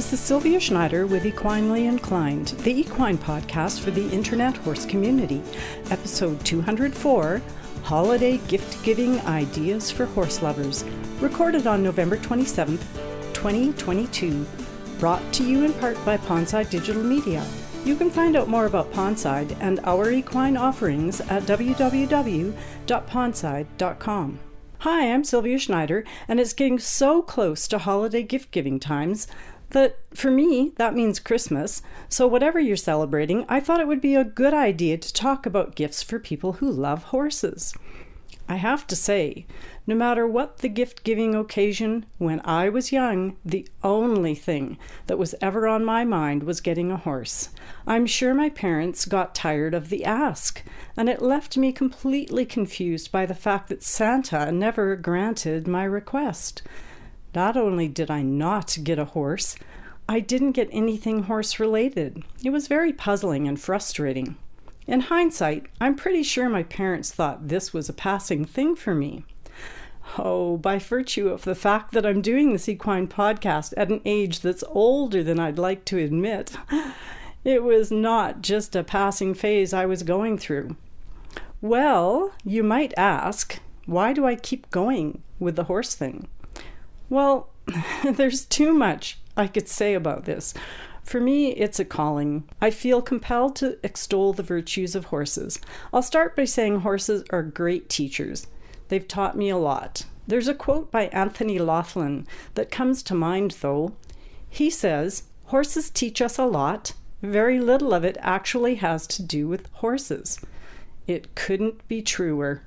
This is Sylvia Schneider with Equinely Inclined, the equine podcast for the internet horse community, episode 204 Holiday Gift Giving Ideas for Horse Lovers, recorded on November 27th, 2022, brought to you in part by Pondside Digital Media. You can find out more about Pondside and our equine offerings at www.pondside.com. Hi, I'm Sylvia Schneider, and it's getting so close to holiday gift giving times that for me, that means Christmas. So, whatever you're celebrating, I thought it would be a good idea to talk about gifts for people who love horses. I have to say, no matter what the gift giving occasion, when I was young, the only thing that was ever on my mind was getting a horse. I'm sure my parents got tired of the ask, and it left me completely confused by the fact that Santa never granted my request. Not only did I not get a horse, I didn't get anything horse related. It was very puzzling and frustrating. In hindsight, I'm pretty sure my parents thought this was a passing thing for me. Oh, by virtue of the fact that I'm doing this equine podcast at an age that's older than I'd like to admit, it was not just a passing phase I was going through. Well, you might ask, why do I keep going with the horse thing? Well, there's too much I could say about this. For me, it's a calling. I feel compelled to extol the virtues of horses. I'll start by saying horses are great teachers. They've taught me a lot. There's a quote by Anthony Laughlin that comes to mind, though. He says, Horses teach us a lot. Very little of it actually has to do with horses. It couldn't be truer.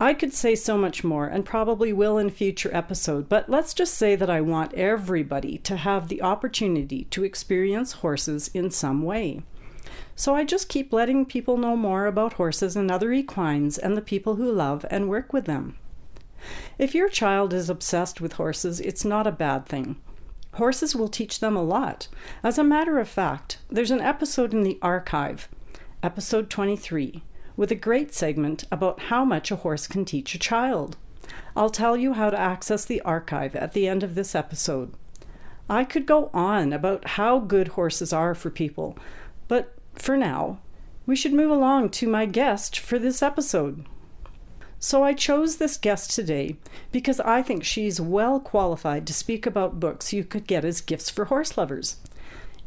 I could say so much more and probably will in future episode, but let's just say that I want everybody to have the opportunity to experience horses in some way. So I just keep letting people know more about horses and other equines and the people who love and work with them. If your child is obsessed with horses, it's not a bad thing. Horses will teach them a lot. As a matter of fact, there's an episode in the archive, episode 23 with a great segment about how much a horse can teach a child. I'll tell you how to access the archive at the end of this episode. I could go on about how good horses are for people, but for now, we should move along to my guest for this episode. So I chose this guest today because I think she's well qualified to speak about books you could get as gifts for horse lovers.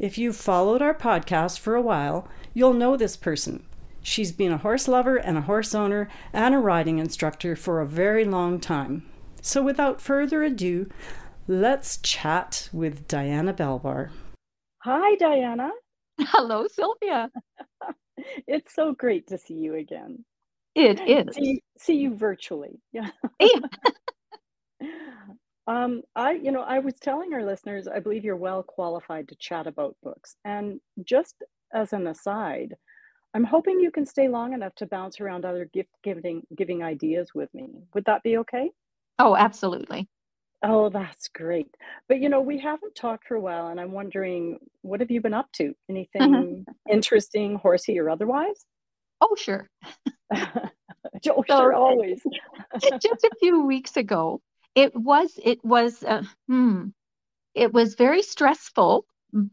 If you've followed our podcast for a while, you'll know this person She's been a horse lover and a horse owner and a riding instructor for a very long time. So, without further ado, let's chat with Diana Belbar. Hi, Diana. Hello, Sylvia. it's so great to see you again. It is. See, see you virtually. Yeah. um, I, you know, I was telling our listeners, I believe you're well qualified to chat about books. And just as an aside, I'm hoping you can stay long enough to bounce around other gift giving giving ideas with me. Would that be okay? Oh, absolutely. Oh, that's great. But you know, we haven't talked for a while, and I'm wondering, what have you been up to? Anything mm-hmm. interesting, horsey or otherwise? Oh, sure. oh, so, sure, always. just a few weeks ago, it was it was uh, hmm, it was very stressful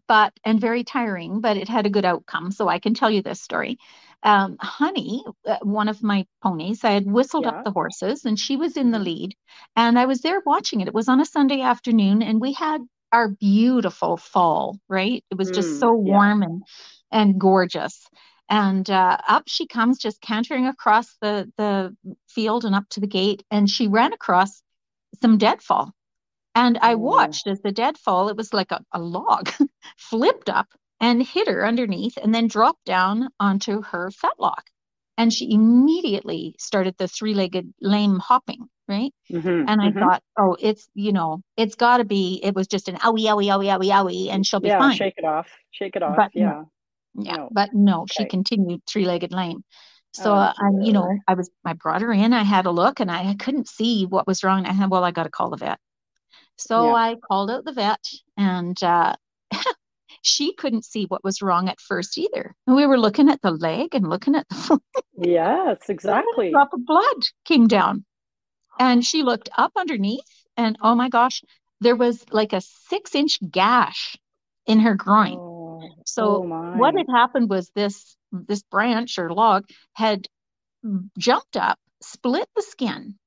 but and very tiring, but it had a good outcome. So I can tell you this story. Um, Honey, uh, one of my ponies, I had whistled yeah. up the horses and she was in the mm-hmm. lead. And I was there watching it. It was on a Sunday afternoon and we had our beautiful fall, right? It was just mm, so warm yeah. and and gorgeous. And uh, up she comes, just cantering across the the field and up to the gate. And she ran across some deadfall and I watched as the deadfall, it was like a, a log, flipped up and hit her underneath and then dropped down onto her fetlock. And she immediately started the three legged lame hopping, right? Mm-hmm, and I mm-hmm. thought, oh, it's, you know, it's got to be, it was just an owie, owie, owie, owie, owie, and she'll be yeah, fine. shake it off, shake it off. But, yeah. Yeah. No. But no, okay. she continued three legged lame. So oh, I, you know, I was, I brought her in. I had a look, and I couldn't see what was wrong. I had, well, I got to call the vet. So yeah. I called out the vet and uh, she couldn't see what was wrong at first either. And we were looking at the leg and looking at the Yes, exactly. a drop of blood came down. And she looked up underneath and oh my gosh, there was like a six inch gash in her groin. Oh, So oh what had happened was this this branch or log had jumped up, split the skin,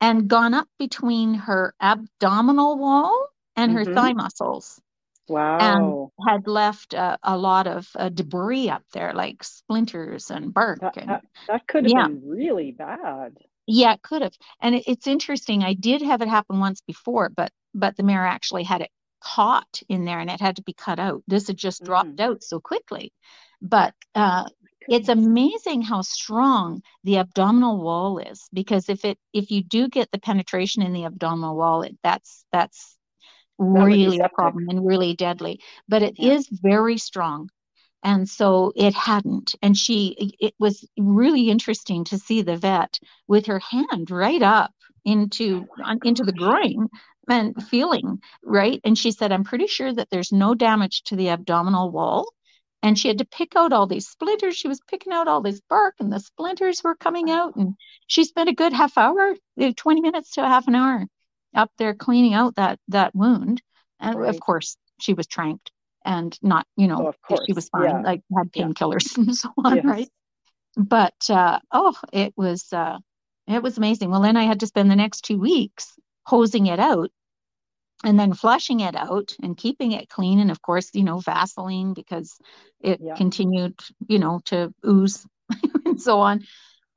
and gone up between her abdominal wall and her Mhm. thigh muscles, Wow. and had left a, a lot of uh, debris up there, like splinters and bark. That, And that, that could have yeah, been really bad. yeah, it could have. And it, it's interesting. I did have it happen once before, but but the mare actually had it caught in there, and it had to be cut out. This had just dropped Mm, out so quickly. But uh, it's amazing how strong the abdominal wall is because if it if you do get the penetration in the abdominal wall, it, that's that's That really a problem and really deadly. But it Yeah. is very strong. And so it hadn't. And she, it was really interesting to see the vet with her hand right up Oh into on- into the groin and feeling, right? And she said, I'm pretty sure that there's no damage to the abdominal wall. And she had to pick out all these splinters. She was picking out all this bark, and the splinters were coming out. And she spent a good half hour, uh, 20 minutes to a half an hour up there cleaning out that that wound. And of course, she was tranked and not, you know, of she was fine, Yeah. like had Yeah. painkillers and so on, Yes. right? But uh, oh, it was uh, it was amazing. Well, then I had to spend the next two weeks hosing it out and then flushing it out and keeping it clean. And of course, you know, Vaseline because it Yeah. continued, you know, to ooze and so on.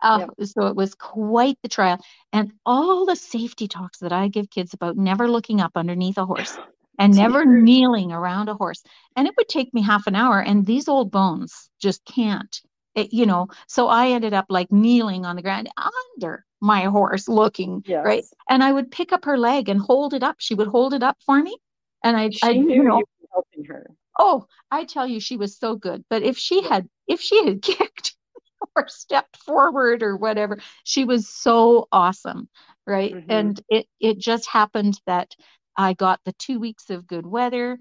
Uh, so it was quite the trial. And all the safety talks that I give kids about never looking up underneath a horse and never kneeling around a horse. And it would take me half an hour, and these old bones just can't. It, you know, so I ended up like kneeling on the ground under my horse looking, right? And I would pick up her leg and hold it up. She would hold it up for me. And I, I, you knew know, you helping her. oh, I tell you, she was so good. But if she had, if she had kicked or stepped forward or whatever, she was so awesome, right? hmm And it, it just happened that I got the two weeks of good weather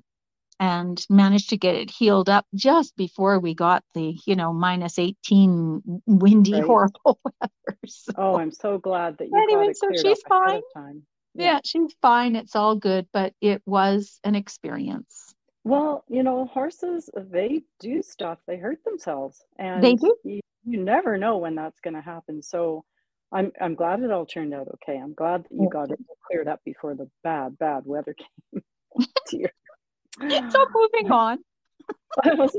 and managed to get it healed up just before we got the, you know, minus 18 windy, Right. horrible weather. So Oh, I'm so glad that you got it so she's fine. time. Yeah. Yeah, she's fine. It's all good, but it was an experience. Well, you know, horses, they do stuff. They hurt themselves, They and do. you, you never know when that's going to happen. So I'm I'm glad it all turned out okay. I'm glad that you got it cleared up before the bad, bad weather came. Dear. So moving on. Was,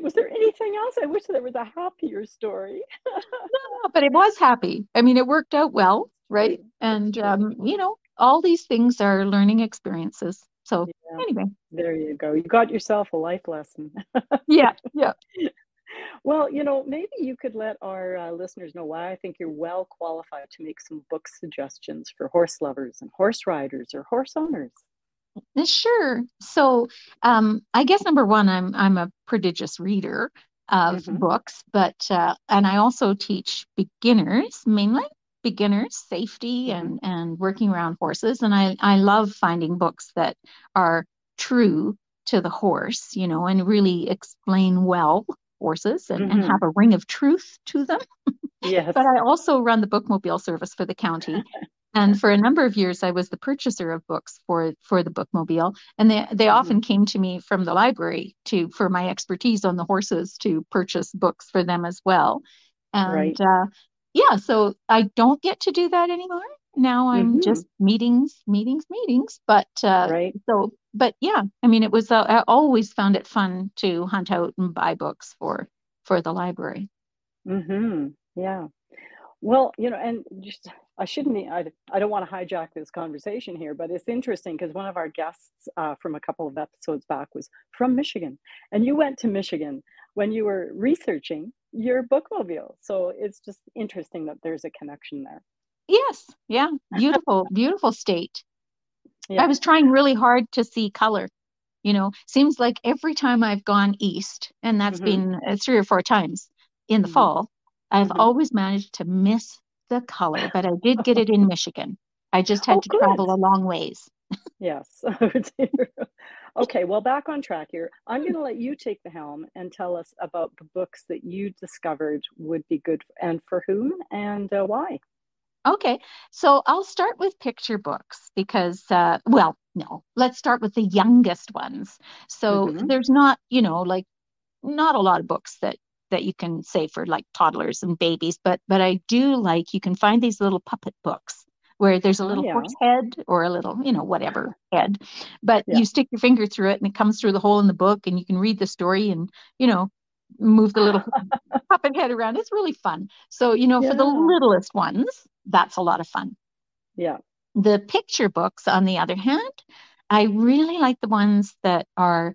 was there anything else? I wish there was a happier story. No, but it was happy. I mean, it worked out well, right? And um, you know, all these things are learning experiences. So Yeah, anyway, there you go. You got yourself a life lesson. yeah, yeah. Well, you know, maybe you could let our uh, listeners know why I think you're well qualified to make some book suggestions for horse lovers and horse riders or horse owners. Uh, Sure. So, um, I guess number one, I'm I'm a prodigious reader of hmm books, but uh, and I also teach beginners, mainly beginners, safety hmm and and working around horses, and I I love finding books that are true to the horse, you know, and really explain well horses and, and hmm have a ring of truth to them. Yes. But I also run the bookmobile service for the county. And for a number of years, I was the purchaser of books for for the bookmobile, and they they hmm often came to me from the library to for my expertise on the horses to purchase books for them as well. Right. And uh, yeah, so I don't get to do that anymore. Now I'm hmm just meetings, meetings, meetings. But uh, Right. so, but yeah, I mean, it was uh, I always found it fun to hunt out and buy books for for the library. hmm Yeah. Well, you know, and just I shouldn't. I, I don't want to hijack this conversation here, but it's interesting because one of our guests uh, from a couple of episodes back was from Michigan, and you went to Michigan when you were researching your bookmobile. So it's just interesting that there's a connection there. Yes, yeah, beautiful, beautiful state. I was trying really hard to see color. You know, seems like every time I've gone east, and that's hmm been uh, three or four times in the hmm fall, I've hmm always managed to miss the color, but I did get it in Michigan. I just had Oh, to travel a long ways. Yes. Oh. Okay, well, back on track here. I'm going to let you take the helm and tell us about the books that you discovered would be good and for whom and uh, why. Okay, so I'll start with picture books because, uh, well, no, let's start with the youngest ones. So Mm-hmm. there's not, you know, like not a lot of books that that you can say for like toddlers and babies, but but I do like you can find these little puppet books where there's a little yeah. horse head or a little, you know, whatever head, but Yeah. you stick your finger through it and it comes through the hole in the book and you can read the story and, you know, move the little puppet head around. It's really fun. So, you know, for the littlest ones, that's a lot of fun. Yeah. The picture books, on the other hand, I really like the ones that are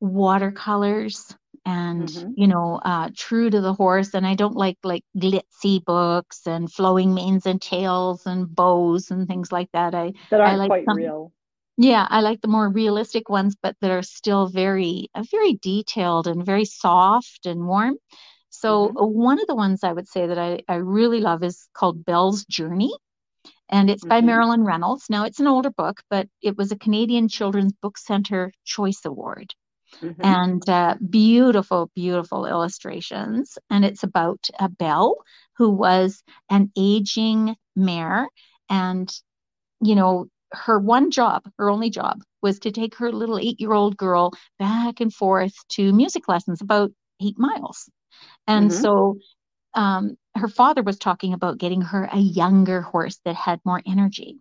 watercolors and Mhm. you know uh true to the horse and I don't like like glitzy books and flowing manes and tails and bows and things like that. I That I aren't like quite some real. yeah, I like the more realistic ones but that are still very uh, very detailed and very soft and warm. So Mm-hmm. uh, one of the ones I would say that I I really love is called Belle's Journey and it's by Mm-hmm. Marilyn Reynolds. Now it's an older book, but it was a Canadian Children's Book Center Choice Award Mm-hmm. and uh, beautiful, beautiful illustrations. And it's about a Belle who was an aging mare. And, you know, her one job, her only job, was to take her little eight year old girl back and forth to music lessons about eight miles. And Mhm. so um, her father was talking about getting her a younger horse that had more energy,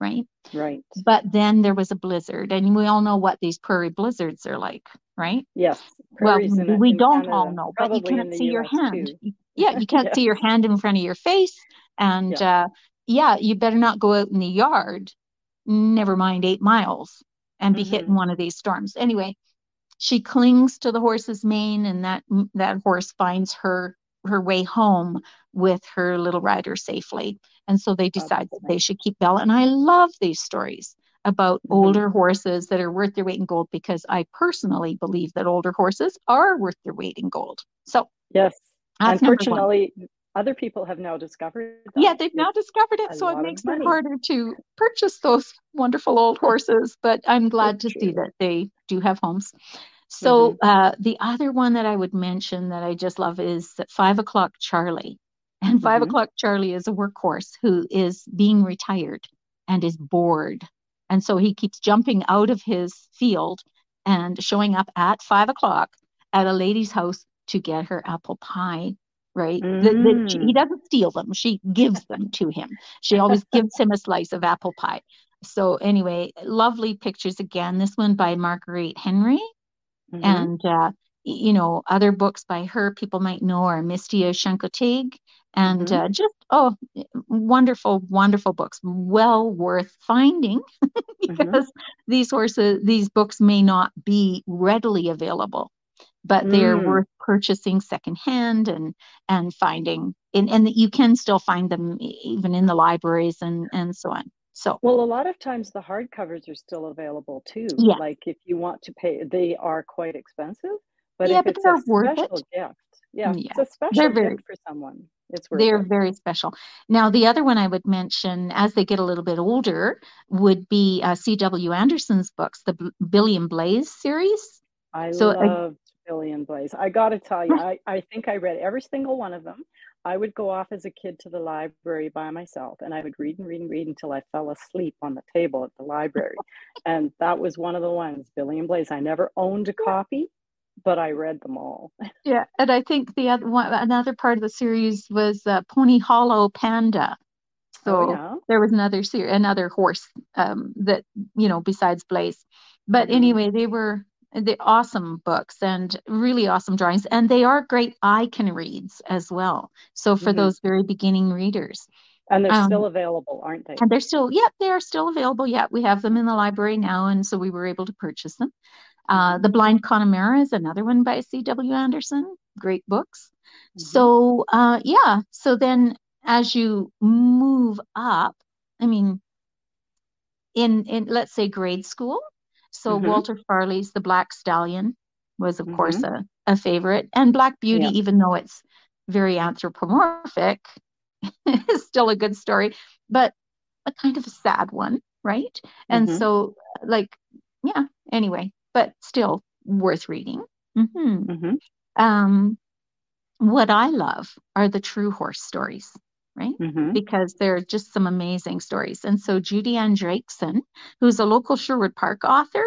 right? Right. But then there was a blizzard, and we all know what these prairie blizzards are like, right? Yes. Well, in, we in don't all know, but you can't see your hand. too. Yeah, you can't see your hand in front of your face. And Yeah. uh, yeah, you better not go out in the yard, never mind eight miles, and be hit in one of these storms. Anyway, she clings to the horse's mane, and that that horse finds her her way home with her little rider safely. And so they decide that they should keep Bella. And I love these stories about Mhm. older horses that are worth their weight in gold because I personally believe that older horses are worth their weight in gold. So Yes. that's number one. Unfortunately, other people have now discovered Yeah, they've now discovered it, so it makes it harder to purchase those wonderful old horses, but I'm glad to see that they do have homes. So Mhm. uh, the other one that I would mention that I just love is Five O'Clock Charlie. And Five Mhm. O'Clock Charlie is a workhorse who is being retired and is bored. And so he keeps jumping out of his field and showing up at five o'clock at a lady's house to get her apple pie, right? The- the- she- he Mm. doesn't steal them, she gives them to him. She always gives him a slice of apple pie. So, anyway, lovely pictures again. This one by Marguerite Henry Mhm. and uh, you know other books by her people might know are Misty Chincoteague and Mhm. uh, just oh wonderful wonderful books well worth finding Mhm. because these horses these books may not be readily available but they're Mm. worth purchasing secondhand and and finding and, and you can still find them even in the libraries and and so on so Well, a lot of times the hardcovers are still available too. yeah Like if you want to pay, they are quite expensive, but yeah if but it's they're a worth special it gift, yeah, yeah it's a they're very gift for someone, it's worth They're it. very special. Now, the other one I would mention as they get a little bit older would be uh, C.W. Anderson's books, the B- Billy and Blaze series. I So, uh, loved Billy and Blaze. I got to tell you, I, I think I read every single one of them. I would go off as a kid to the library by myself and I would read and read and read until I fell asleep on the table at the library. and that was one of the ones, Billy and Blaze. I never owned a copy, but I read them all. yeah, and I think the other one, another part of the series was uh, Pony Hollow Panda. Oh, So yeah. there was another series, another horse um, that you know besides Blaze. But Mhm. anyway, they were the awesome books and really awesome drawings, and they are great I Can Reads as well. So for Mhm. those very beginning readers. And they're Um, still available, aren't they? And they're still, yeah, they are still available. Yeah, we have them in the library now, and so we were able to purchase them. Uh, the Blind Connemara is another one by C.W. Anderson. Great books. Mhm. So, uh, yeah. So then, as you move up, I mean, in in let's say grade school, so Mhm. Walter Farley's The Black Stallion was, of course, Mhm. a, a favorite, and Black Beauty, Yeah. even though it's very anthropomorphic, is still a good story, but a kind of a sad one, right? And Mhm. so, like, yeah, anyway, but still worth reading. hmm Mhm. Um, what I love are the true horse stories. Right? Mm-hmm. Because there are just some amazing stories. And so Judy Ann Drakeson, who's a local Sherwood Park author,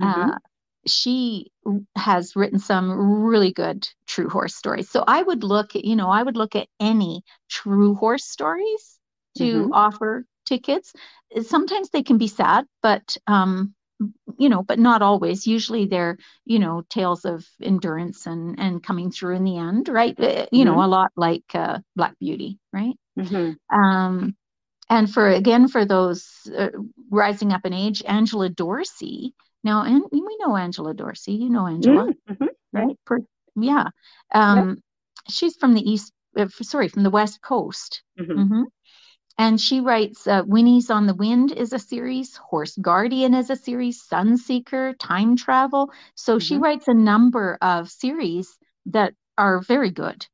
Mm-hmm. uh, she has written some really good true horse stories. So I would look at, you know, I would look at any true horse stories to Mhm. offer to kids. Sometimes they can be sad, but um, you know, but not always. Usually they're, you know, tales of endurance and and coming through in the end, right? Uh, You know, Mhm. a lot like uh, Black Beauty, right? Mm-hmm. Um, and for again for those uh, rising up in age, Angela Dorsey. Now, and we know Angela Dorsey. You know Angela, Mm-hmm. right? Per, yeah. Um, she's from the east. Uh, sorry, from the west coast. Mm-hmm. And she writes uh, Whinnies on the Wind is a series, Horse Guardian is a series, Sunseeker, Time Travel. So she Mhm. writes a number of series that are very good.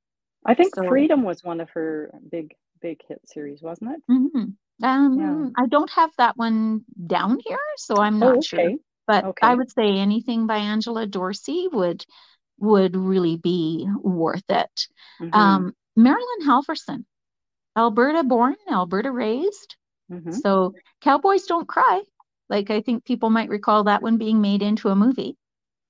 I think So- Freedom was one of her big, big hit series, wasn't it? Mhm. Um, Yeah. I don't have that one down here, so I'm not oh, sure. But Okay. I would say anything by Angela Dorsey would would really be worth it. Mhm. Um, Marilyn Halvorson, Alberta born, Alberta raised. Mhm. So Cowboys Don't Cry. Like I think people might recall that one being made into a movie.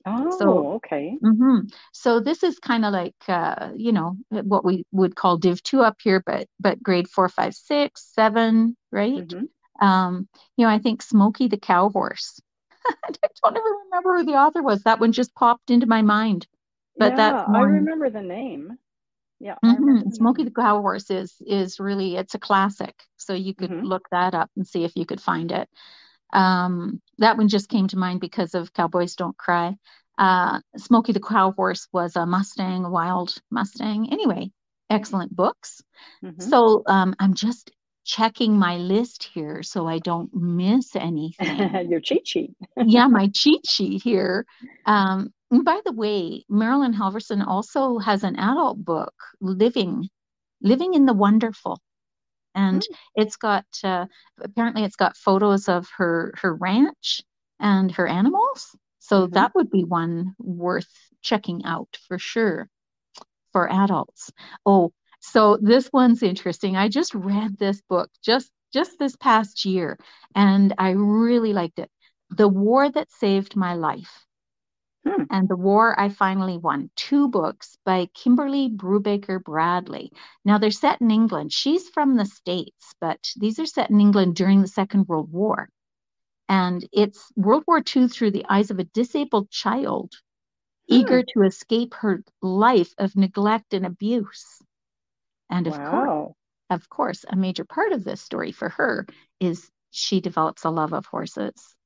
Oh, so- okay. hmm So this is kind of like uh, you know what we would call Div two up here, but but grade four, five, six, seven, right? Mhm. Um, you know, I think Smokey the Cow Horse. I don't even remember who the author was. That one just popped into my mind. But yeah, that's I remember the name. Yeah, Mhm. the Smokey the. Cow Horse is is really it's a classic. So you could Mhm. look that up and see if you could find it. Um, that one just came to mind because of Cowboys Don't Cry. Uh, Smokey the Cow Horse was a Mustang, a wild Mustang. Anyway, excellent books. Mhm. So um, I'm just checking my list here so I don't miss anything. Your cheat sheet. yeah, my cheat sheet here. Um, and by the way, Marilyn Halvorson also has an adult book, Living, Living in the Wonderful. And it's got uh, apparently it's got photos of her her ranch and her animals. So Mhm. that would be one worth checking out for sure for adults. Oh, so this one's interesting. I just read this book just just this past year and I really liked it. The War That Saved My Life. Hmm. And The War I Finally Won. Two books by Kimberly Brubaker Bradley. Now they're set in England. She's from the States, but these are set in England during the Second World War. And it's World War II through the eyes of a disabled child eager to escape her life of neglect and abuse. And of course, of course, a major part of this story for her is she develops a love of horses.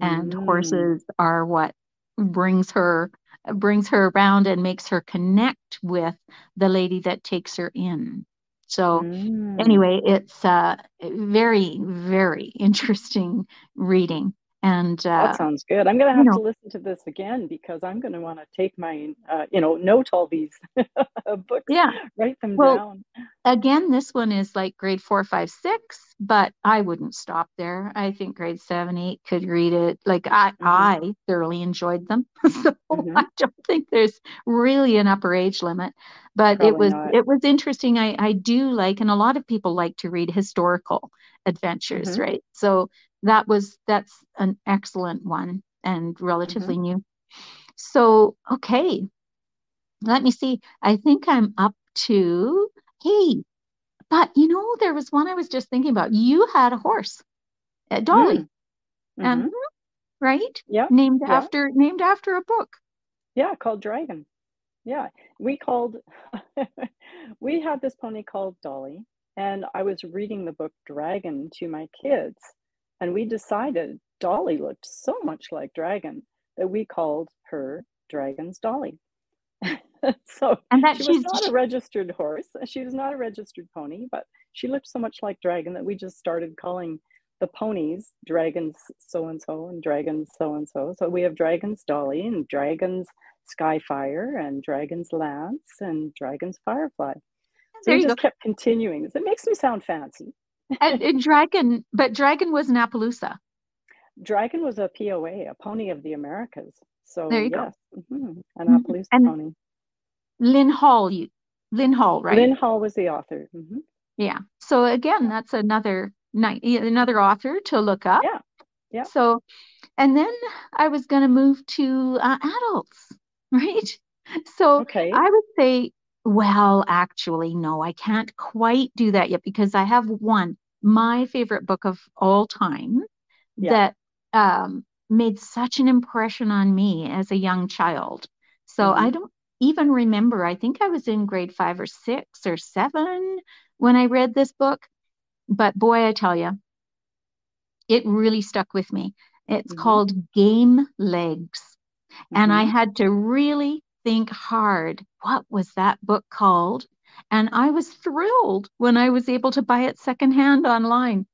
And Mm. horses are what brings her brings her around and makes her connect with the lady that takes her in. So Mm. anyway, it's a very, very interesting reading. And uh, That sounds good. I'm going to you have know- to listen to this again because I'm going to want to take my, uh, you know, note all these books, yeah, write them Well, down. again, this one is like grade four, five, six, but I wouldn't stop there. I think grade seven, eight could read it. Like I, Mhm. I thoroughly enjoyed them. so Mhm. I don't think there's really an upper age limit. But it was not. it was interesting. I, I do like, and a lot of people like to read historical adventures, Mhm. right? So that was that's an excellent one and Mm-hmm. relatively new. So okay, let me see. I think I'm up to hey, but you know, there was one I was just thinking about. You had a horse, uh, Dolly, Mm. and Mhm. right? Yeah, Named yeah. after named after a book. yeah, called Dragon. Yeah, we called, we had this pony called Dolly, and I was reading the book Dragon to my kids, and we decided Dolly looked so much like Dragon that we called her Dragon's Dolly. so And that she was not a registered horse. She was not a registered pony, but she looked so much like Dragon that we just started calling the ponies Dragons so and so and Dragons so and so. So we have Dragons Dolly and Dragons Skyfire and Dragons Lance and Dragons Firefly. So there we you go. just kept continuing. It makes me sound fancy. And, and Dragon, but Dragon was an Appaloosa. Dragon was a POA, a pony of the Americas. So There you go. yes, mhm, an Mhm. Appaloosa And pony. Lynn Hall, you Lynn Hall, right? Lynn Hall was the author. hmm Yeah. So again, that's another night, another author to look up. Yeah. Yeah. So, and then I was going to move to uh, adults, right? So Okay. I would say, well, actually, no, I can't quite do that yet because I have one, my favorite book of all time Yeah. that um, made such an impression on me as a young child. So I hmm don't even remember. I think I was in grade five or six or seven when I read this book. But boy, I tell you, it really stuck with me. It's hmm called Game Legs. And I hmm had to really think hard. What was that book called? And I was thrilled when I was able to buy it secondhand online.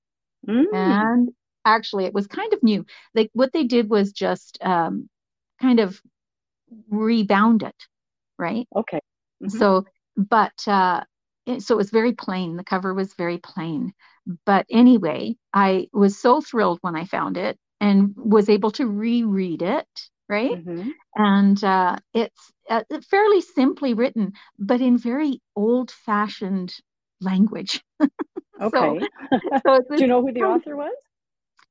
Mm. And actually, it was kind of new. Like what they did was just um, kind of rebound it, right? Okay. hmm So, but uh, it, so it was very plain. The cover was very plain. But anyway, I was so thrilled when I found it and was able to reread it, right? hmm And uh, it's uh, fairly simply written, but in very old-fashioned language. So, Okay. so it's Do you know who the author was?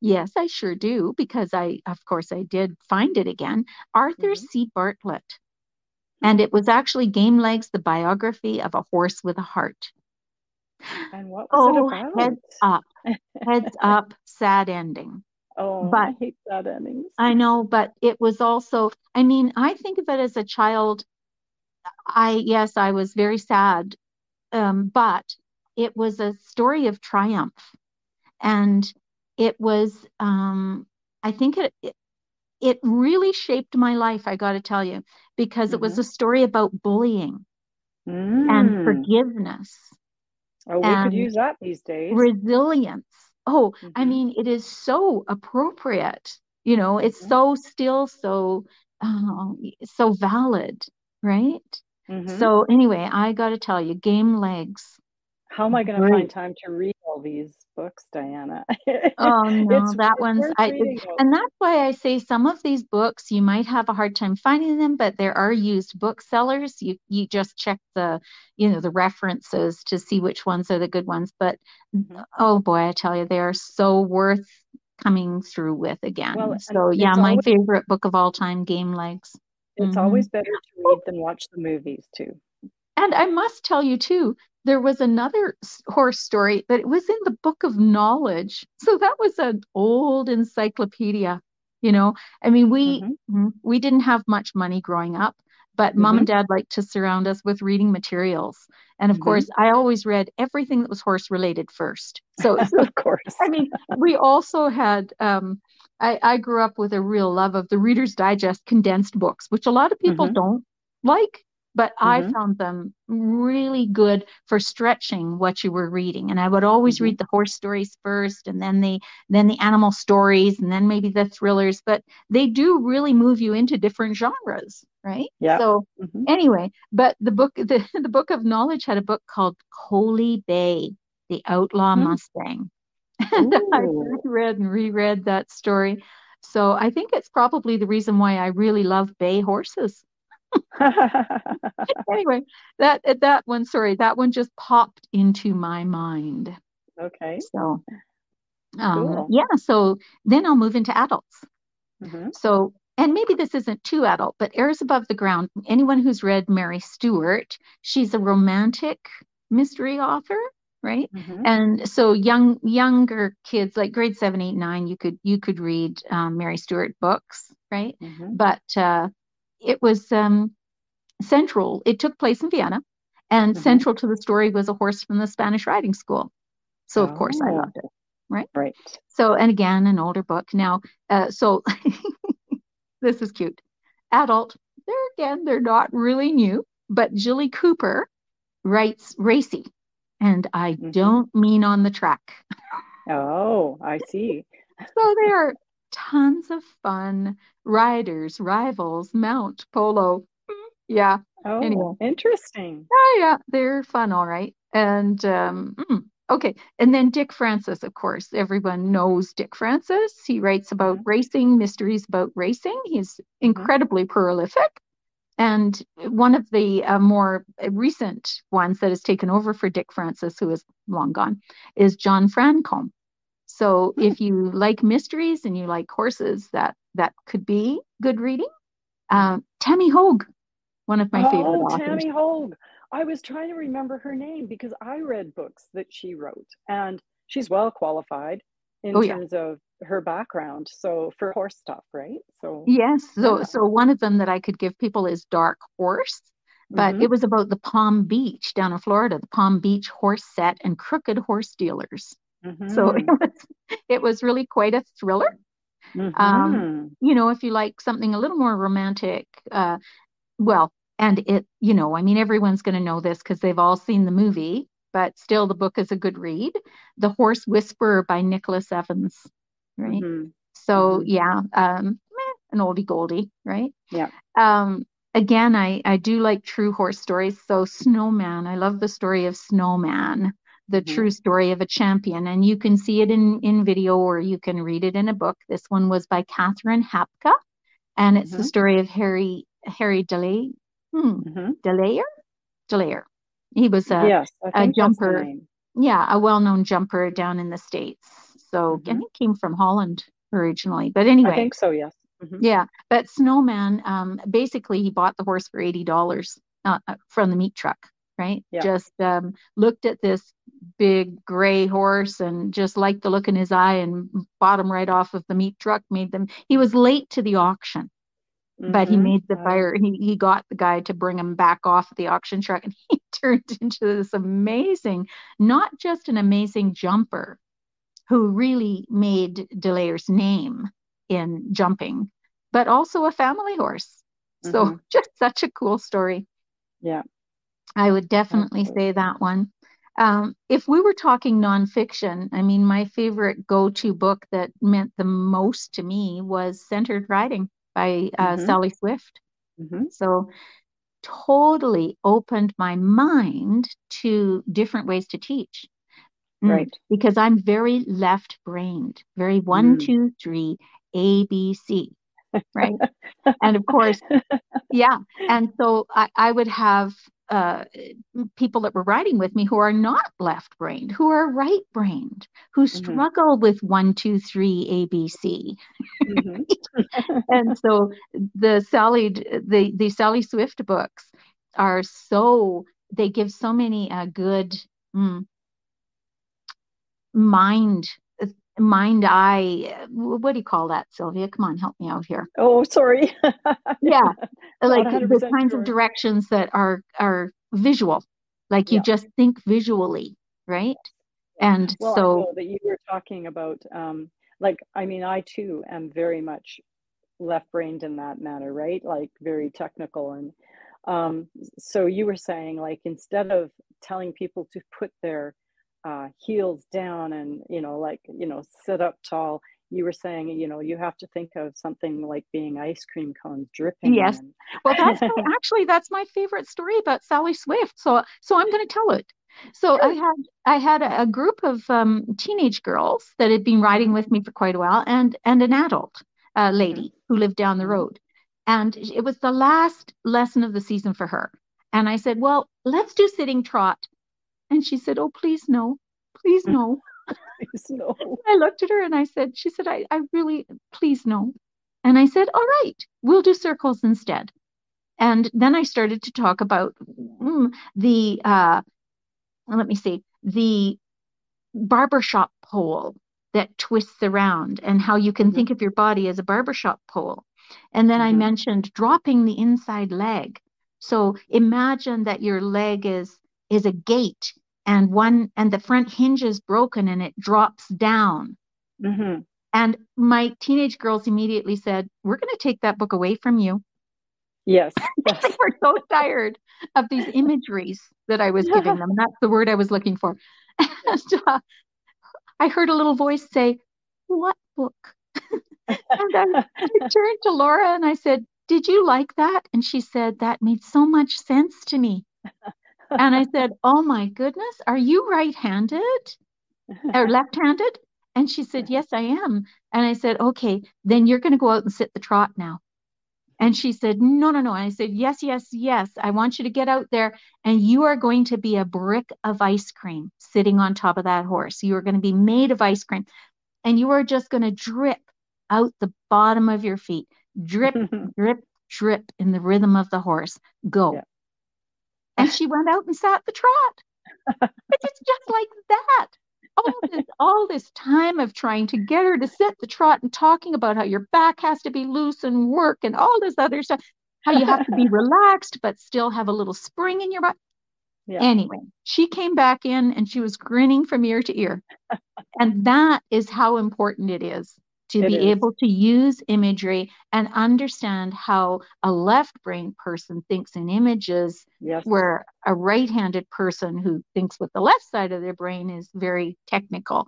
yes, I sure do, because I, of course, I did find it again. Arthur hmm C. Bartlett. And it was actually Game Legs, the biography of a horse with a heart. And what was it Oh, about? heads up, heads up, sad ending. Oh, But I hate sad endings. I know, but it was also, I mean, I think of it as a child. I, yes, I was very sad, um, but it was a story of triumph. And it was, um, I think it, it, it really shaped my life, I got to tell you, because it was hmm a story about bullying and Mm. forgiveness Oh, we could use that these days. resilience. Oh, I hmm mean, it is so appropriate. You know, it's hmm so still so uh, so valid, right? hmm So anyway, I got to tell you, Game Legs, How am I going to find time to read all these books, Diana? Oh no, It's that one's I, it- reading those. and that's why I say some of these books you might have a hard time finding them, but there are used booksellers. You you just check the, you know, the references to see which ones are the good ones. But hmm oh boy, I tell you, they are so worth coming through with again. and So yeah, my always favorite book of all time, Game Legs. it's hmm always better to read than watch the movies too. And I must tell you too, there was another horse story, but it was in the Book of Knowledge. So that was an old encyclopedia. You know, I mean, we hmm mm, we didn't have much money growing up, but mom and hmm dad liked to surround us with reading materials. And of hmm course, I always read everything that was horse related first. So, so Of course. I mean, we also had um I, I grew up with a real love of the Reader's Digest condensed books, which a lot of people hmm don't like, but I hmm found them really good for stretching what you were reading. And I would always hmm read the horse stories first and then the then the animal stories and then maybe the thrillers, but they do really move you into different genres, right? Yeah. So hmm anyway, but the book the, the book of knowledge had a book called Coaly-Bay, the Outlaw hmm Mustang. And I read and reread that story. So I think it's probably the reason why I really love bay horses. Anyway, that that one, sorry, that one just popped into my mind. Okay, So um, cool. yeah, so then I'll move into adults. hmm So, and maybe this isn't too adult, but Airs Above the Ground, anyone who's read Mary Stewart, she's a romantic mystery author, right? hmm And so young younger kids like grade seven, eight, nine, you could you could read um, Mary Stewart books, right? hmm But uh, it was um, central. It took place in Vienna, and hmm central to the story was a horse from the Spanish riding school. So of course I Oh, loved it, right? right. So and again, an older book now. Uh, so this is cute. Adult. There again, they're not really new, but Jilly Cooper writes racy, and I hmm don't mean on the track. Oh, I see. So they are tons of fun. Riders, rivals, mount, polo. Yeah. Anyway, Oh, interesting. oh yeah, they're fun, all right. And um, mm, okay, and then Dick Francis, of course, everyone knows Dick Francis. He writes about hmm racing, mysteries about racing. He's hmm incredibly prolific. And one of the uh, more recent ones that has taken over for Dick Francis, who is long gone, is John Francome. So hmm. if you like mysteries and you like horses, that that could be good reading. Um, Tami Hoag, one of my oh, favorite authors. Tami Hoag. I was trying to remember her name because I read books that she wrote, and she's well qualified in oh, terms yeah. of her background. So for horse stuff, right? So yes. So yeah. so one of them that I could give people is Dark Horse, but mm-hmm. it was about the Palm Beach down in Florida, the Palm Beach horse set and crooked horse dealers. Mm-hmm. So it was it was really quite a thriller. Mm-hmm. Um, you know, if you like something a little more romantic, uh, well, and it, you know, I mean, everyone's going to know this because they've all seen the movie, but still, the book is a good read. The Horse Whisperer by Nicholas Evans, right? Mm-hmm. So, mm-hmm. yeah, um, an oldie goldie, right? Yeah. Um, again, I I do like true horse stories. So, Snowman, I love the story of Snowman the mm-hmm. true story of a champion. And you can see it in, in video or you can read it in a book. This one was by Catherine Hapka, and it's mm-hmm. the story of Harry Harry Delay, hmm, mm-hmm. de Leyer, Delayer. He was a, yes, a jumper. Yeah, a well-known jumper down in the states. So mm-hmm. and he came from Holland originally. But anyway, I think so. Yes. Mm-hmm. Yeah, but Snowman, um, basically, he bought the horse for eighty dollars uh, uh from the meat truck right? Yeah. Just um, looked at this big gray horse and just liked the look in his eye and bought him right off of the meat truck. Made them. He was late to the auction, mm-hmm. but he mm-hmm. made the buyer. He he got the guy to bring him back off the auction truck, and he turned into this amazing, not just an amazing jumper, who really made de Leyer's name in jumping, but also a family horse. Mm-hmm. So just such a cool story. Yeah. I would definitely say that one. Um, if we were talking nonfiction, I mean, my favorite go to book that meant the most to me was Centered Riding by uh, mm-hmm. Sally Swift. Mm-hmm. So, totally opened my mind to different ways to teach. Mm, right. Because I'm very left brained, very one, mm. two, three, A, B, C. Right. and of course, yeah. And so I, I would have uh, people that were riding with me who are not left brained, who are right brained, who mm-hmm. struggle with one, two, three, ABC. Mm-hmm. and so the Sally, the, the Sally Swift books are so, they give so many uh, good mm, mind mind eye what do you call that sylvia? Come on help me out here. Oh sorry. Yeah. Like the kinds sure. of directions that are are visual. Like you yeah. just think visually right? And well, so that you were talking about um like i mean i too am very much left brained in that matter right? Like very technical and um so you were saying like instead of telling people to put their uh, heels down and you know like you know sit up tall. You were saying you know you have to think of something like being ice cream cones dripping yes. and... well that's my, actually that's my favorite story about sally swift so so i'm going to tell it. So i had i had a, a group of um, teenage girls that had been riding with me for quite a while and and an adult uh, lady mm-hmm. who lived down the mm-hmm. road. And it was the last lesson of the season for her. And i said well let's do sitting trot and she said, Oh, please no, please no. please no. I looked at her and I said, She said, I, I really, please no. And I said, All right, we'll do circles instead. And then I started to talk about mm, the, uh, let me see, the barbershop pole that twists around and how you can mm-hmm. think of your body as a barbershop pole. And then mm-hmm. I mentioned dropping the inside leg. So imagine that your leg is is a gate and one and the front hinge is broken and it drops down. Mm-hmm. and my teenage girls immediately said we're going to take that book away from you. Yes, yes. they were so tired of these imageries that i was giving them. That's the word i was looking for. And, uh, i heard a little voice say what book? And I, I turned to laura and i said did you like that? And she said that made so much sense to me and I said, Oh my goodness, are you right handed or left handed? And she said, Yes, I am. And I said, Okay, then you're going to go out and sit the trot now. And she said, No, no, no. And I said, Yes, yes, yes. I want you to get out there and you are going to be a brick of ice cream sitting on top of that horse. You are going to be made of ice cream and you are just going to drip out the bottom of your feet. Drip, drip, drip in the rhythm of the horse. Go. Yeah. And she went out and sat the trot. it's just like that. All this all this time of trying to get her to sit the trot and talking about how your back has to be loose and work and all this other stuff. How you have to be relaxed but still have a little spring in your butt. Yeah. anyway she came back in and she was grinning from ear to ear. And that is how important it is to it be is. able to use imagery and understand how a left brain person thinks in images yes. where a right-handed person who thinks with the left side of their brain is very technical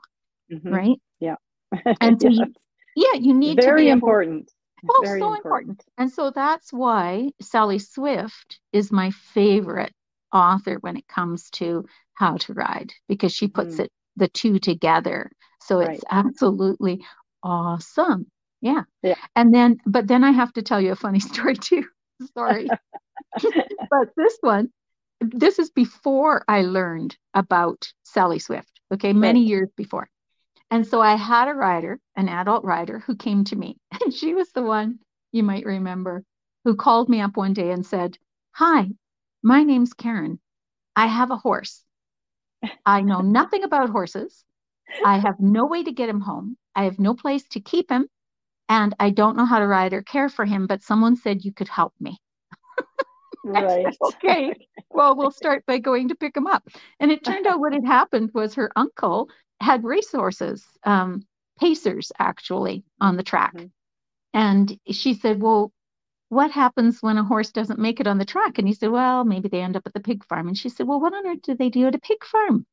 mm-hmm. right yeah and so yes. you, yeah you need very to be important oh very so important. important and so that's why sally swift is my favorite author when it comes to how to ride because she puts mm. it the two together so it's absolutely awesome. Yeah. Yeah. And then, but then I have to tell you a funny story too. Sorry. but this one, this is before I learned about Sally Swift. Okay. Many right. years before. And so I had a rider, an adult rider, who came to me. And she was the one you might remember who called me up one day and said, Hi, my name's Karen. I have a horse. I know nothing about horses. I have no way to get him home. I have no place to keep him. And I don't know how to ride or care for him, but someone said you could help me. right. Said, okay. Well, we'll start by going to pick him up. And it turned out what had happened was her uncle had racehorses, um, pacers actually, on the track. Mm-hmm. And she said, Well, what happens when a horse doesn't make it on the track? And he said, Well, maybe they end up at the pig farm. And she said, Well, what on earth do they do at a pig farm?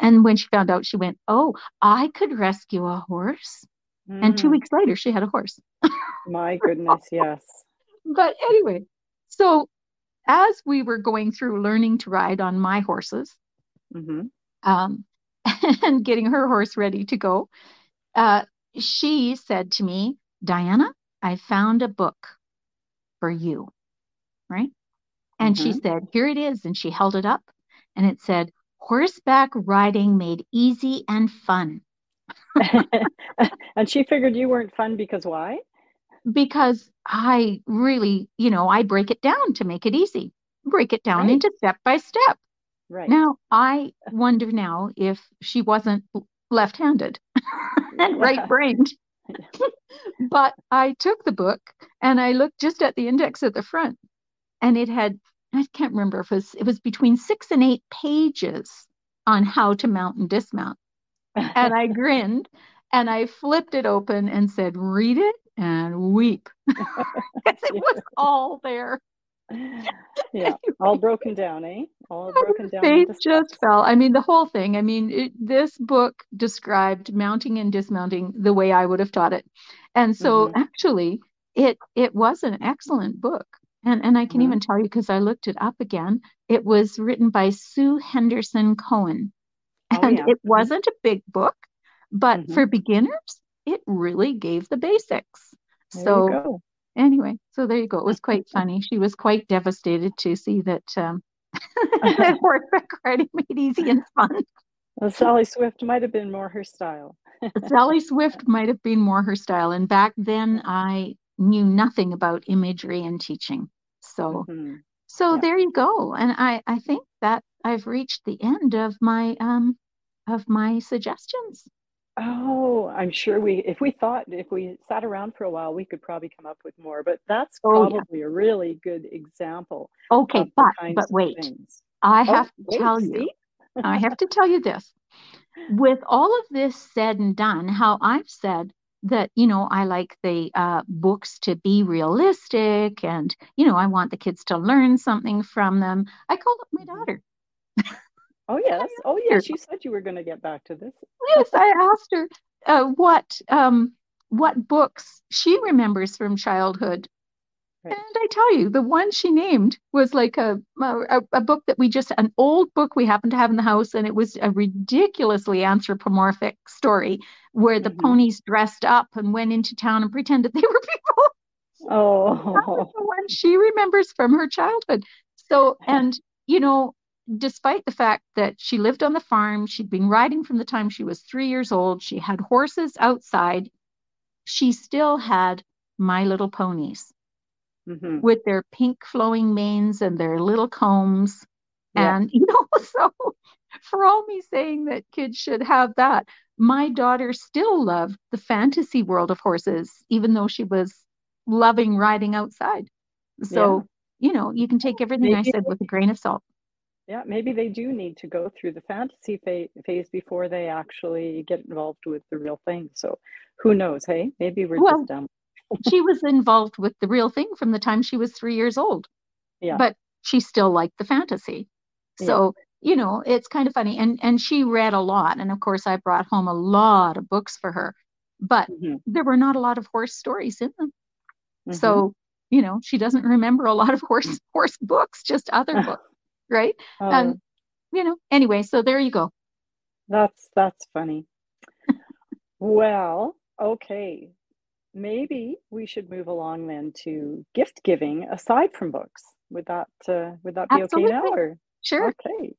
And when she found out, she went, Oh, I could rescue a horse. Mm. And two mm. weeks later, she had a horse. My goodness, yes. But anyway, so as we were going through learning to ride on my horses mm-hmm. um, and getting her horse ready to go, uh, she said to me, Diana, I found a book for you. Right. And mm-hmm. she said, Here it is. And she held it up and it said, horseback riding made easy and fun. and she figured you weren't fun because why? Because I really, you know, I break it down to make it easy, break it down right. into step by step. Right. Now, I wonder now if she wasn't left handed and right brained. but I took the book and I looked just at the index at the front and it had I can't remember if it was, it was between six and eight pages on how to mount and dismount. and I grinned and I flipped it open and said, read it and weep. because it was all there. yeah, all broken down, eh? All broken down. Faith just fell. I mean, the whole thing. I mean, it, this book described mounting and dismounting the way I would have taught it, and so mm-hmm. actually, it it was an excellent book. And, and I can mm-hmm. even tell you because I looked it up again. It was written by Sue Henderson Coen. Oh, and yeah. it wasn't a big book, but mm-hmm. for beginners, it really gave the basics. There so, anyway, so there you go. It was quite funny. She was quite devastated to see that um, that horseback riding made easy and fun. Well, Sally Swift might have been more her style. Sally Swift might have been more her style. And back then, I knew nothing about imagery and teaching. So mm-hmm. so yeah. there you go. And I I think that I've reached the end of my um of my suggestions. Oh, I'm sure we if we thought if we sat around for a while we could probably come up with more, but that's oh, probably yeah. a really good example. Okay, but but wait. I oh, have to wait, tell see? you. I have to tell you this. With all of this said and done, how I've said that you know i like the uh, books to be realistic and you know i want the kids to learn something from them. I called up my mm-hmm. daughter. Oh yes. oh yes she said you were going to get back to this. Yes i asked her uh, what um, what books she remembers from childhood Right. And I tell you, the one she named was like a, a, a book that we just an old book we happened to have in the house, and it was a ridiculously anthropomorphic story where the mm-hmm. ponies dressed up and went into town and pretended they were people. Oh, the one she remembers from her childhood. So, and you know, despite the fact that she lived on the farm, she'd been riding from the time she was three years old, she had horses outside, she still had My Little Ponies mm-hmm. with their pink flowing manes and their little combs. Yeah. And, you know, so for all me saying that kids should have that, my daughter still loved the fantasy world of horses, even though she was loving riding outside. So, you know, you can take everything I said with a grain of salt. Yeah, maybe they do need to go through the fantasy fa- phase before they actually get involved with the real thing. So who knows? Hey, maybe we're Well, just dumb. She was involved with the real thing from the time she was three years old. Yeah. But she still liked the fantasy. So, you know, it's kind of funny. And and she read a lot. And of course I brought home a lot of books for her. But Mhm, there were not a lot of horse stories in them. mhm. So, you know, she doesn't remember a lot of horse horse books, just other books, right? Oh, And you know, anyway, so there you go. that's that's funny. Well, okay. Maybe we should move along then to gift giving aside from books. Would that uh, would that be okay now or Sure. Okay.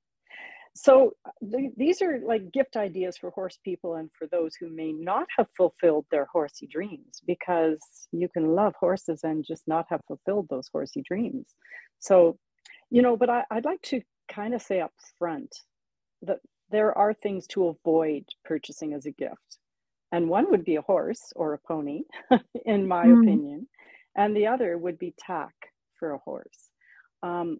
So th- these are like gift ideas for horse people and for those who may not have fulfilled their horsey dreams because you can love horses and just not have fulfilled those horsey dreams. So, you know, but I, I'd like to kind of say up front that there are things to avoid purchasing as a gift. And one would be a horse or a pony, in my Mm. opinion, and the other would be tack for a horse. Um,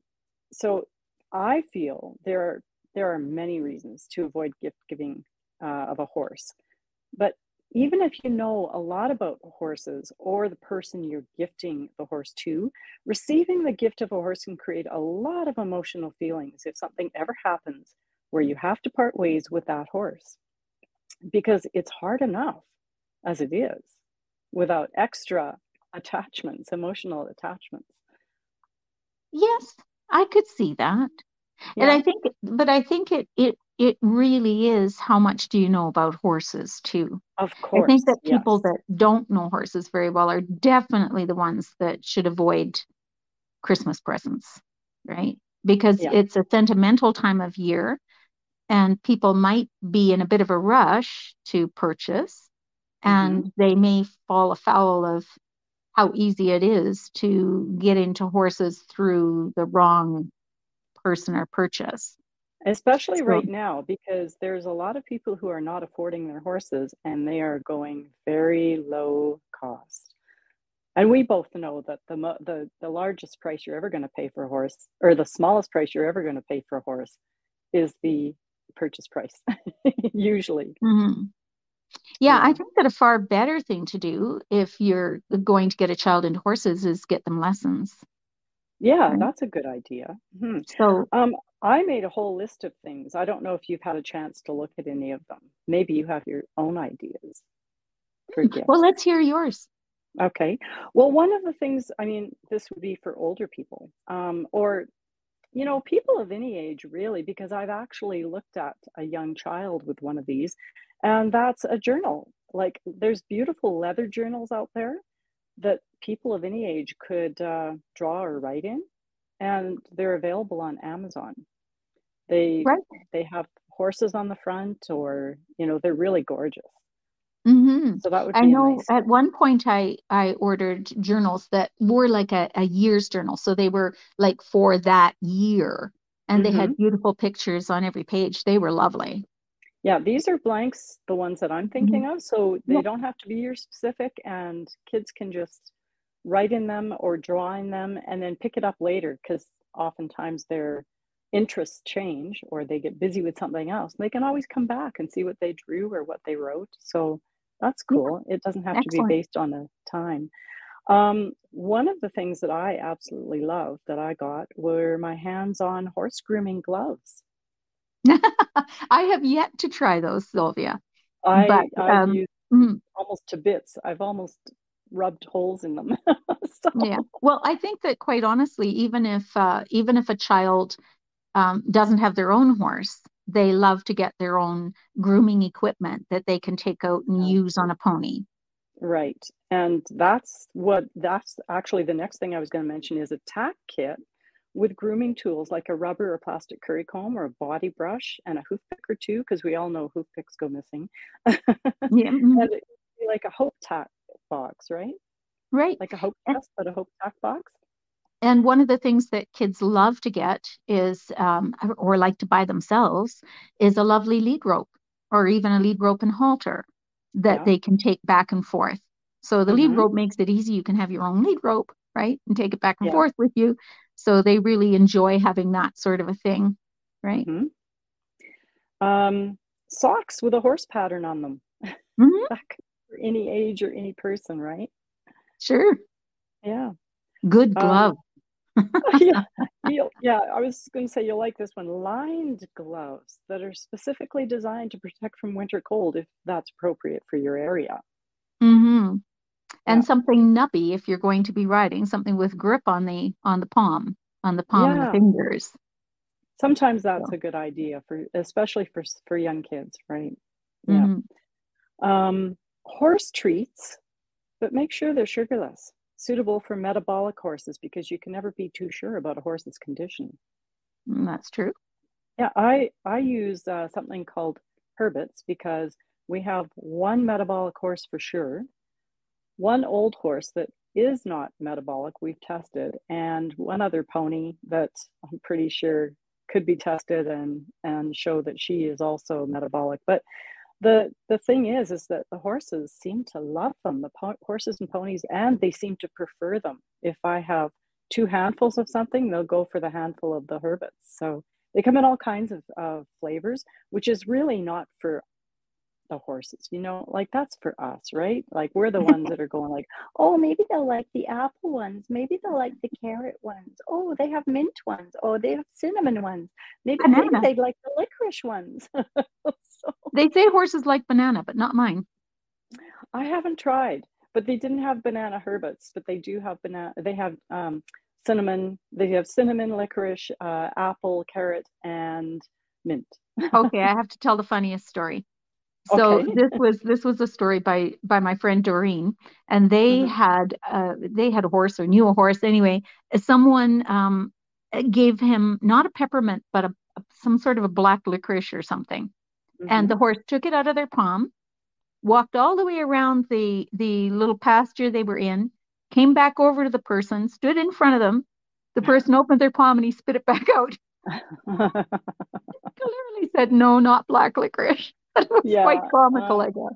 so I feel there are there are many reasons to avoid gift giving uh, of a horse, but even if you know a lot about horses or the person you're gifting the horse to, receiving the gift of a horse can create a lot of emotional feelings if something ever happens where you have to part ways with that horse, because it's hard enough as it is without extra attachments, emotional attachments. Yes, I could see that. And I think, but I think it it it really is how much do you know about horses too? Of course. I think that people yes. that don't know horses very well are definitely the ones that should avoid Christmas presents, right? Because Yeah. it's a sentimental time of year and people might be in a bit of a rush to purchase and mm-hmm. they may fall afoul of how easy it is to get into horses through the wrong person or purchase. Especially So, right now, because there's a lot of people who are not affording their horses and they are going very low cost. And we both know that the the the largest price you're ever going to pay for a horse, or the smallest price you're ever going to pay for a horse, is the purchase price, usually. mhm. Yeah, I think that a far better thing to do if you're going to get a child into horses is get them lessons, Yeah, that's a good idea. Hmm. So, Um, I made a whole list of things. I don't know if you've had a chance to look at any of them. Maybe you have your own ideas for mm, well, let's hear yours. Okay. Well, one of the things, I mean, this would be for older people, um, or, you know, people of any age, really, because I've actually looked at a young child with one of these, and that's a journal. Like, there's beautiful leather journals out there that people of any age could uh, draw or write in, and they're available on Amazon. They Right. they have horses on the front, or, you know, they're really gorgeous. Hmm So that would I know nice at one point I I ordered journals that were like a, a year's journal. So they were like for that year and they hmm had beautiful pictures on every page. They were lovely. Yeah, these are blanks, the ones that I'm Mhm. thinking of. So Yeah. they don't have to be year specific, and kids can just write in them or draw in them and then pick it up later because oftentimes their interests change or they get busy with something else. They can always come back and see what they drew or what they wrote. So that's Yeah, cool. It doesn't have to be based on a time. Um, one of the things that I absolutely love that I got were my hands-on horse grooming gloves. I have yet to try those, Sylvia, but I I've um, used mm, almost to bits. I've almost rubbed holes in them. So, yeah. Well, I think that quite honestly, even if uh, even if a child um, doesn't have their own horse, they love to get their own grooming equipment that they can take out and use on a pony. Right. And that's what that's actually the next thing I was going to mention is a tack kit with grooming tools like a rubber or plastic curry comb or a body brush and a hoof pick or two, because we all know hoof picks go missing. Yeah. mhm. it'd like a hope tack box, right? Right. Like a hope test, but a hope tack box. And one of the things that kids love to get is, um, or like to buy themselves, is a lovely lead rope or even a lead rope and halter that Yeah. they can take back and forth. So the lead Mm-hmm. rope makes it easy. You can have your own lead rope, right? And take it back and Yeah. forth with you. So they really enjoy having that sort of a thing, right? hmm Um, socks with a horse pattern on them. hmm That for any age or any person, right? Sure. Yeah. Good glove. Um, yeah, yeah, I was going to say you'll like this one. Lined gloves that are specifically designed to protect from winter cold if that's appropriate for your area. hmm Yeah. And something nubby if you're going to be riding, something with grip on the on the palm, on the palm and the fingers. Sometimes that's So, a good idea for especially for for young kids, right? Yeah. mhm. Um, horse treats, but make sure they're sugarless, suitable for metabolic horses because you can never be too sure about a horse's condition. Mm, That's true. Yeah, I I use uh, something called Herbets because we have one metabolic horse for sure, one old horse that is not metabolic, we've tested, and one other pony that I'm pretty sure could be tested and and show that she is also metabolic. But the the thing is is that the horses seem to love them, the po- horses and ponies, and they seem to prefer them. If I have two handfuls of something, they'll go for the handful of the Herbets. So they come in all kinds of, of flavors, which is really not for the horses, you know, like that's for us, right? Like we're the ones that are going like, oh, maybe they'll like the apple ones, maybe they'll like the carrot ones. Oh, they have mint ones. Oh, they have cinnamon ones. Maybe maybe they'd like the licorice ones. so They say horses like banana, but not mine. I haven't tried, but they didn't have banana herbets, but they do have banana. They have um, cinnamon. They have cinnamon, licorice, uh, apple, carrot, and mint. Okay, I have to tell the funniest story. So Okay. this was this was a story by by my friend Doreen, and they hmm had uh they had a horse or knew a horse anyway. Someone um gave him not a peppermint, but a, some sort of a black licorice or something, and hmm the horse took it out of their palm, walked all the way around the the little pasture they were in, came back over to the person, stood in front of them. The person opened their palm and he spit it back out. Clearly said no, not black licorice. It was quite yeah. comical, Uh, I guess.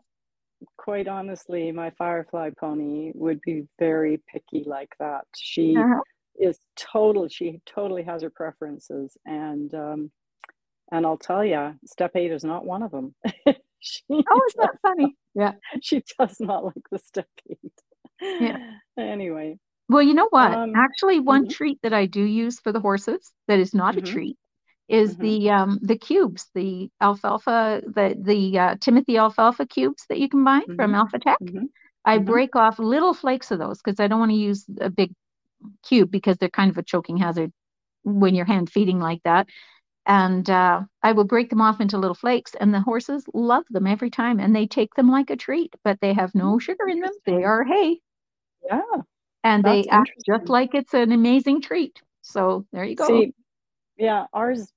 quite honestly, my Firefly pony would be very picky like that. She Uh-huh. is total. She totally has her preferences, and um, and I'll tell you, step eight is not one of them. she Oh, is that funny? Yeah. she does not like the step eight. Yeah. Anyway, Well, you know what? um, Actually, one mhm, treat that I do use for the horses that is not a mhm, treat is mhm, the um the cubes, the alfalfa, the the uh, Timothy alfalfa cubes that you can buy from mhm, Alphatech. mhm, I mhm. break off little flakes of those because I don't want to use a big cube because they're kind of a choking hazard when you're hand feeding like that. And uh, I will break them off into little flakes, and the horses love them every time, and they take them like a treat, but they have no Mm, sugar in them. They are hay, Yeah, and they act just like it's an amazing treat. So there you go. See, yeah, ours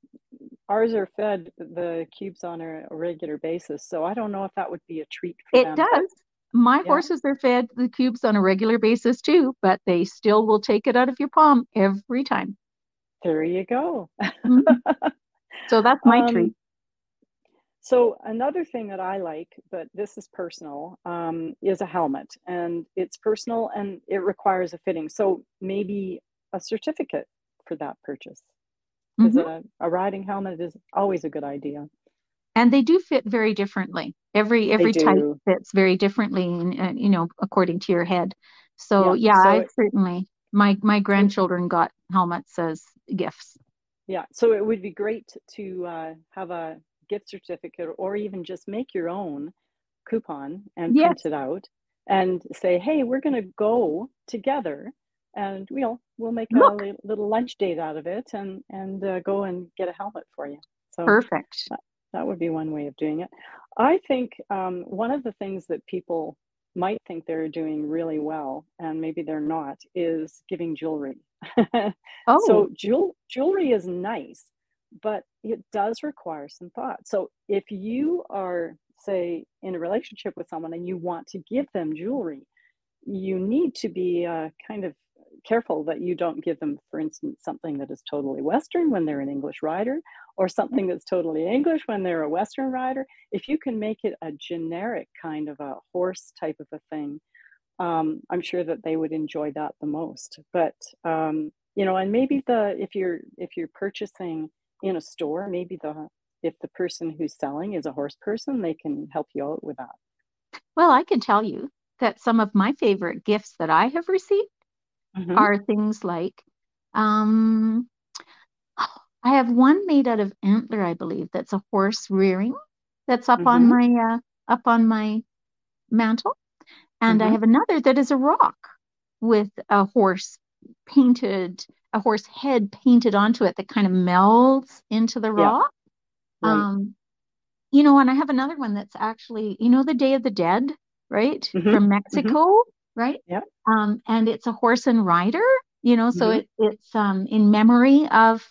ours are fed the cubes on a, a regular basis, so I don't know if that would be a treat for It them, but does. My yeah, horses are fed the cubes on a regular basis too, but they still will take it out of your palm every time. there you go. Mhm. So that's my Um, treat. so another thing that I like, but this is personal, um, is a helmet, and it's personal and it requires a fitting. So maybe a certificate for that purchase, because hmm a, a riding helmet is always a good idea. And they do fit very differently. Every every type fits very differently, in, uh, you know, according to your head. So Yeah. yeah, So I it, certainly my my grandchildren got helmets as gifts. Yeah, so it would be great to uh, have a gift certificate or even just make your own coupon and Yes, print it out and say, hey, we're going to go together and we'll we'll make a look, li- little lunch date out of it and and uh, go and get a helmet for you. So perfect. that, that would be one way of doing it. I think um, one of the things that people might think they're doing really well, and maybe they're not, is giving jewelry. Oh, so jewel jewelry is nice, but it does require some thought. So if you are, say, in a relationship with someone and you want to give them jewelry, you need to be uh, kind of careful that you don't give them, for instance, something that is totally Western when they're an English rider, or something that's totally English when they're a Western rider. If you can make it a generic kind of a horse type of a thing, um, I'm sure that they would enjoy that the most. But um, you know, and maybe the if you're if you're purchasing in a store, maybe the if the person who's selling is a horse person, they can help you out with that. well, I can tell you that some of my favorite gifts that I have received hmm are things like, um, I have one made out of antler, I believe, that's a horse rearing that's up on hmm my uh, up on my mantle. And I hmm have another that is a rock with a horse painted, a horse head painted onto it that kind of melds into the Yeah, rock. right. Um, you know, and I have another one that's actually, you know, the Day of the Dead, right? hmm From hmm Mexico, right? Yeah. Um, and it's a horse and rider, you know, so hmm it it's um in memory of,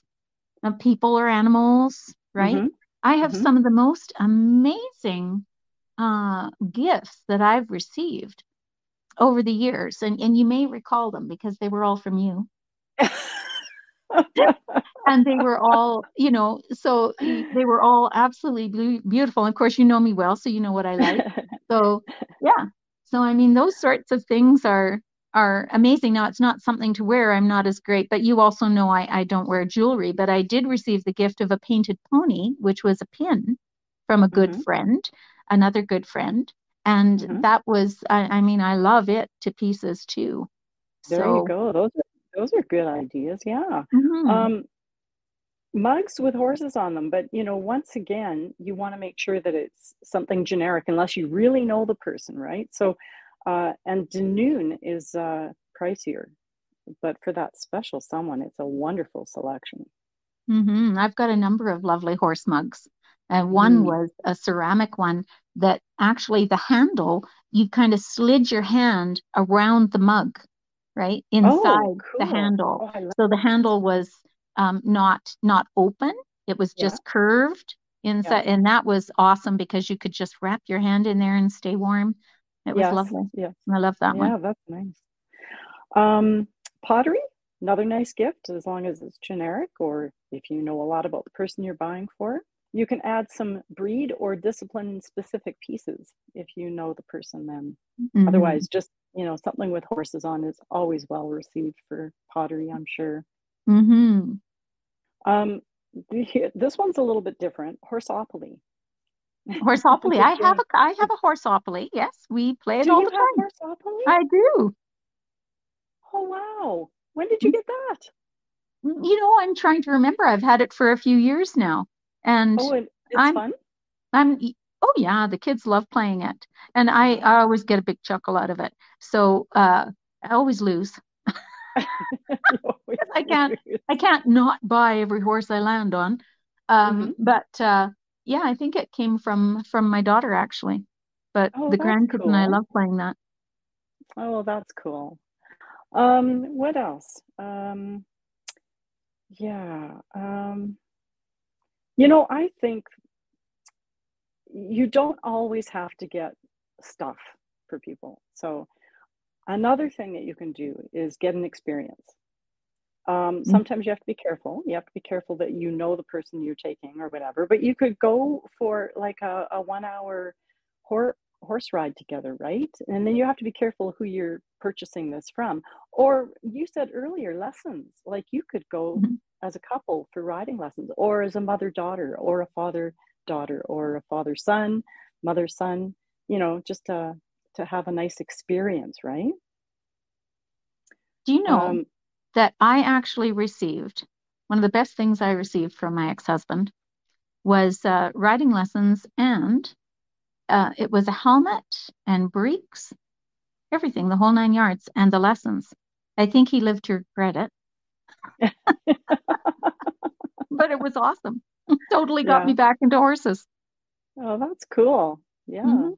of people or animals, right? hmm I have hmm some of the most amazing uh gifts that I've received over the years, and and you may recall them because they were all from you. And they were all, you know, so they were all absolutely beautiful. And of course, you know me well, so you know what I like. So yeah. So I mean, those sorts of things are are amazing. Now it's not something to wear. I'm not as great, but you also know I, I don't wear jewelry, but I did receive the gift of a painted pony, which was a pin from a good hmm friend, another good friend. And hmm that was, I, I mean, I love it to pieces too. There you So, go. Those are those are good ideas. Yeah. mhm, Um, mugs with horses on them, but you know, once again, you want to make sure that it's something generic unless you really know the person, right? So, uh, and Dunoon is uh, pricier, but for that special someone, it's a wonderful selection. mm-hmm. I've got a number of lovely horse mugs. And one Mm. was a ceramic one that actually the handle, you kind of slid your hand around the mug, right? Oh, Inside the handle. Oh, So the handle was um, not not open. It was Yeah, just curved yeah. inside. And that was awesome because you could just wrap your hand in there and stay warm. It was Yes, lovely. yes. I love that one. Yeah, that's nice. Um, pottery, another nice gift as long as it's generic or if you know a lot about the person you're buying for. You can add some breed or discipline specific pieces if you know the person then. hmm Otherwise, just, you know, something with horses on is always well received for pottery, I'm sure. Hmm Um, this one's a little bit different. Horseopoly. Horseopoly. I have a I have a horseopoly. Yes, we play it do all you the have time. horseopoly? I do. Oh, wow. When did you get that? You know, I'm trying to remember. I've had it for a few years now, and Oh, it's I'm fun? I'm oh yeah, the kids love playing it, and I. I always get a big chuckle out of it. So uh, I always lose. You always 'Cause I can't. I can't not buy every horse I land on. Um, but uh, yeah, I think it came from from my daughter actually. But Oh, the grandkids and I love playing that. Oh, that's cool. Um, what else? Um, yeah. Um, you know, I think you don't always have to get stuff for people. So another thing that you can do is get an experience. Um, sometimes you have to be careful. You have to be careful that you know the person you're taking or whatever. But you could go for like a, a one hour hor- horse ride together, right? And then you have to be careful who you're purchasing this from. Or you said earlier, lessons. Like you could go Mhm. as a couple for riding lessons, or as a mother daughter, or a father daughter, or a father son, mother son. You know, just to to have a nice experience, right? Do you know Um, that I actually received one of the best things I received from my ex-husband was uh, riding lessons, and uh, it was a helmet and breeks, everything, the whole nine yards, and the lessons. I think he lived to regret it, but it was awesome. Totally got me back into horses. Oh, that's cool. Yeah. hmm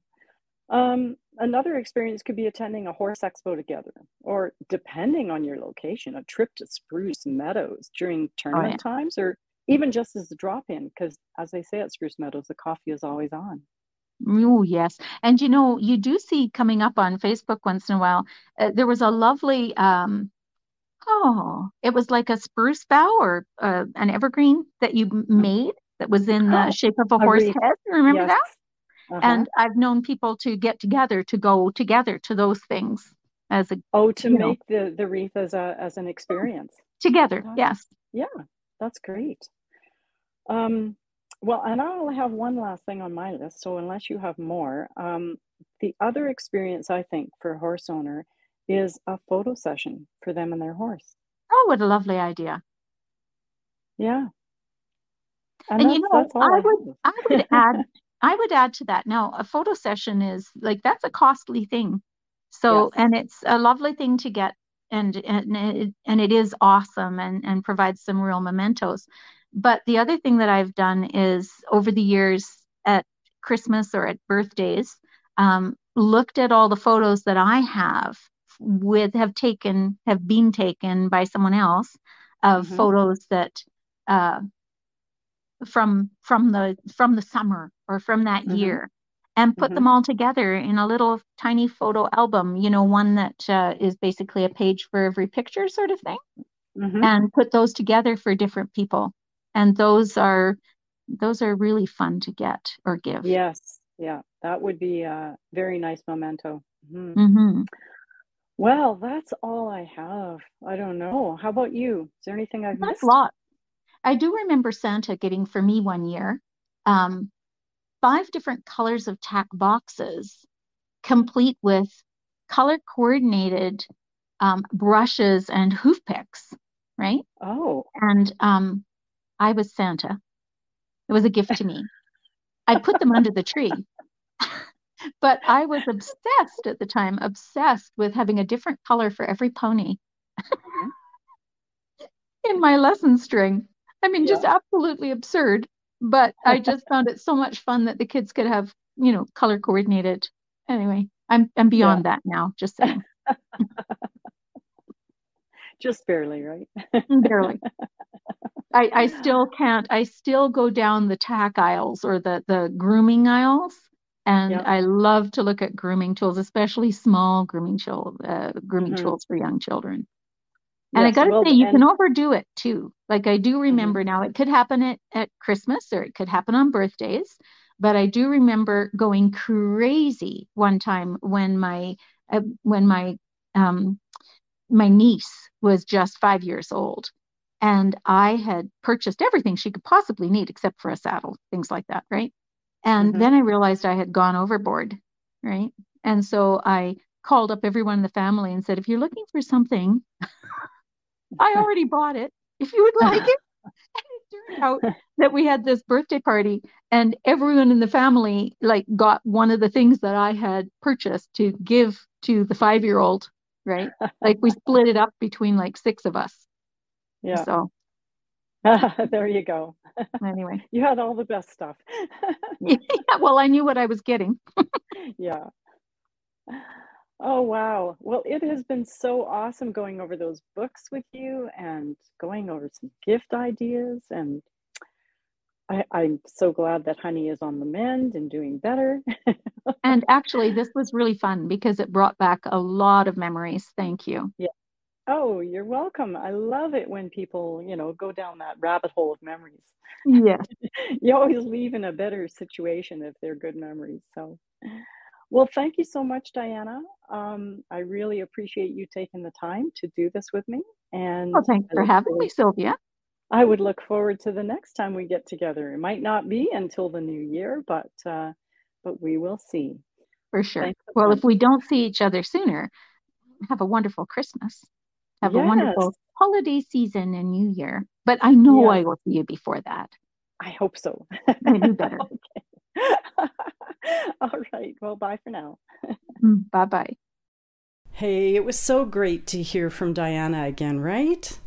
Um, another experience could be attending a horse expo together, or depending on your location, a trip to Spruce Meadows during tournament oh, yeah. times, or even just as a drop in, because as they say at Spruce Meadows, the coffee is always on. Oh, yes. And you know, you do see coming up on Facebook once in a while, uh, there was a lovely, um, oh, it was like a spruce bough or uh, an evergreen that you mm-hmm. made that was in the oh, shape of a horse head. Remember yes. that? Uh-huh. And I've known people to get together to go together to those things as a oh to make know. the the wreath as a as an experience together. That's, yes. Yeah, that's great. Um, well, and I'll have one last thing on my list. So unless you have more, um, the other experience I think for a horse owner is a photo session for them and their horse. Oh, what a lovely idea! Yeah. And, and you know, I, I would I would add I would add to that. Now, a photo session is like that's a costly thing. So, yes. and it's a lovely thing to get and and it, and it is awesome and and provides some real mementos. But the other thing that I've done is over the years at Christmas or at birthdays, um, looked at all the photos that I have with have taken have been taken by someone else of mm-hmm. photos that uh, from from the from the summer or from that mm-hmm. year and put mm-hmm. them all together in a little tiny photo album you know one that uh, is basically a page for every picture sort of thing mm-hmm. and put those together for different people and those are those are really fun to get or give yes yeah that would be a very nice memento mm-hmm. mm-hmm. well that's all i have i don't know how about you is there anything i've that's missed a lot I do remember Santa getting for me one year um, five different colors of tack boxes, complete with color coordinated um, brushes and hoof picks, right? Oh. And um, I was Santa. It was a gift to me. I put them under the tree. but I was obsessed at the time, obsessed with having a different color for every pony mm-hmm. in my lesson string. I mean, yeah. just absolutely absurd. But I just found it so much fun that the kids could have, you know, color coordinated. Anyway, I'm I'm beyond yeah. that now. Just saying. just barely, right? barely. I, I still can't. I still go down the tack aisles or the the grooming aisles, and yep. I love to look at grooming tools, especially small grooming tool, uh, grooming mm-hmm. tools for young children. And yes, I got to well, say, you and... can overdo it too. Like I do mm-hmm. remember mm-hmm. now, it could happen at, at Christmas or it could happen on birthdays. But I do remember going crazy one time when my uh, when my um, my niece was just five years old, and I had purchased everything she could possibly need except for a saddle, things like that, right? And mm-hmm. then I realized I had gone overboard, right? And so I called up everyone in the family and said, if you're looking for something I already bought it. If you would like it. And it turned out that we had this birthday party and everyone in the family like got one of the things that I had purchased to give to the five year old, right? Like we split it up between like six of us. Yeah. So there you go. Anyway, you had all the best stuff. yeah, well, I knew what I was getting. yeah. Oh, wow. Well, it has been so awesome going over those books with you and going over some gift ideas. And I, I'm so glad that Honey is on the mend and doing better. and actually, this was really fun because it brought back a lot of memories. Thank you. Yeah. Oh, you're welcome. I love it when people, you know, go down that rabbit hole of memories. Yes. you always leave in a better situation if they're good memories. So, well, thank you so much, Diana. Um, I really appreciate you taking the time to do this with me. And well, thanks for having forward, me, Sylvia. I would look forward to the next time we get together. It might not be until the new year, but uh, but we will see. For sure. well, if we don't see each other sooner, have a wonderful Christmas. Have yes. a wonderful holiday season and New Year. But I know yes. I will see you before that. I hope so. I do better. All right. Well, bye for now. Mm, bye bye. Hey, it was so great to hear from Diana again, right?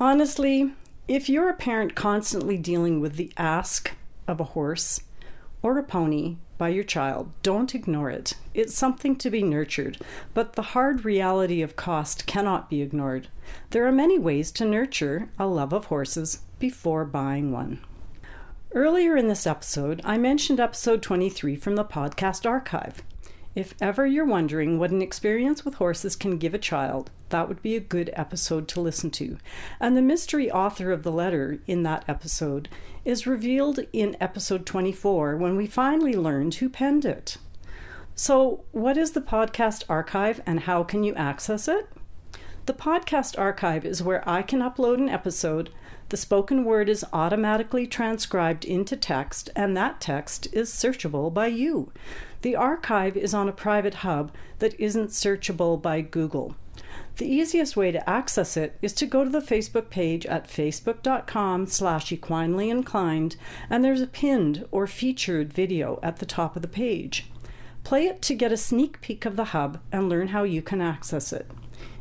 Honestly, if you're a parent constantly dealing with the ask of a horse or a pony by your child. Don't ignore it. It's something to be nurtured, but the hard reality of cost cannot be ignored. There are many ways to nurture a love of horses before buying one. Earlier in this episode, I mentioned episode 23 from the podcast archive. If ever you're wondering what an experience with horses can give a child, that would be a good episode to listen to. And the mystery author of the letter in that episode is revealed in episode 24 when we finally learned who penned it. So, what is the podcast archive and how can you access it? The podcast archive is where I can upload an episode. The spoken word is automatically transcribed into text, and that text is searchable by you. The archive is on a private hub that isn't searchable by Google. The easiest way to access it is to go to the Facebook page at facebook.com slash equinely inclined, and there's a pinned or featured video at the top of the page. Play it to get a sneak peek of the hub and learn how you can access it.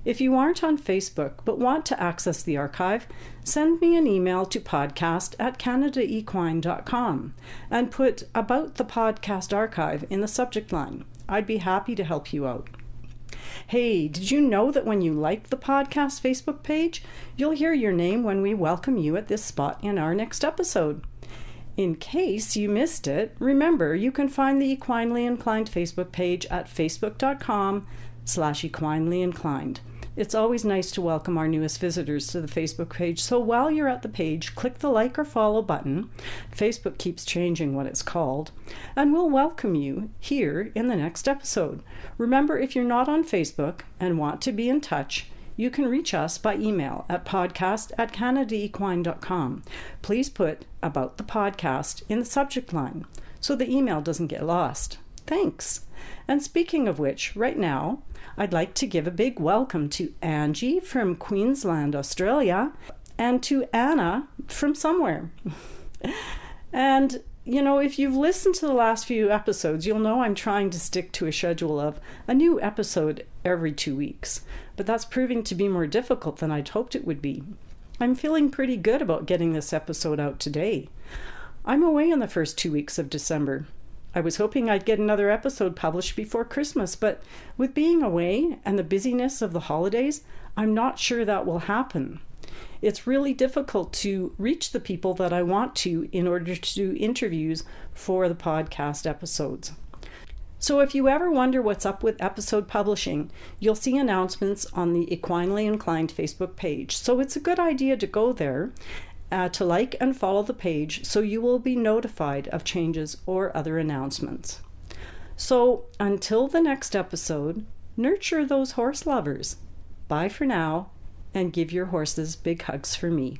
If you aren't on Facebook but want to access the archive, send me an email to podcast at canadaequine.com and put About the Podcast Archive in the subject line. I'd be happy to help you out. Hey, did you know that when you like the podcast Facebook page, you'll hear your name when we welcome you at this spot in our next episode? In case you missed it, remember you can find the Equinely Inclined Facebook page at facebook.com slash equinely inclined. It's always nice to welcome our newest visitors to the Facebook page. So while you're at the page, click the like or follow button. Facebook keeps changing what it's called. And we'll welcome you here in the next episode. Remember, if you're not on Facebook and want to be in touch, you can reach us by email at podcast at canadaequine.com. Please put about the podcast in the subject line so the email doesn't get lost. Thanks. And speaking of which, right now, I'd like to give a big welcome to Angie from Queensland, Australia, and to Anna from somewhere. and you know, if you've listened to the last few episodes, you'll know I'm trying to stick to a schedule of a new episode every two weeks, but that's proving to be more difficult than I'd hoped it would be. I'm feeling pretty good about getting this episode out today. I'm away in the first two weeks of December, I was hoping I'd get another episode published before Christmas, but with being away and the busyness of the holidays, I'm not sure that will happen. It's really difficult to reach the people that I want to in order to do interviews for the podcast episodes. So, if you ever wonder what's up with episode publishing, you'll see announcements on the Equinely Inclined Facebook page. So, it's a good idea to go there uh, to like and follow the page so you will be notified of changes or other announcements. So until the next episode, nurture those horse lovers. Bye for now, and give your horses big hugs for me.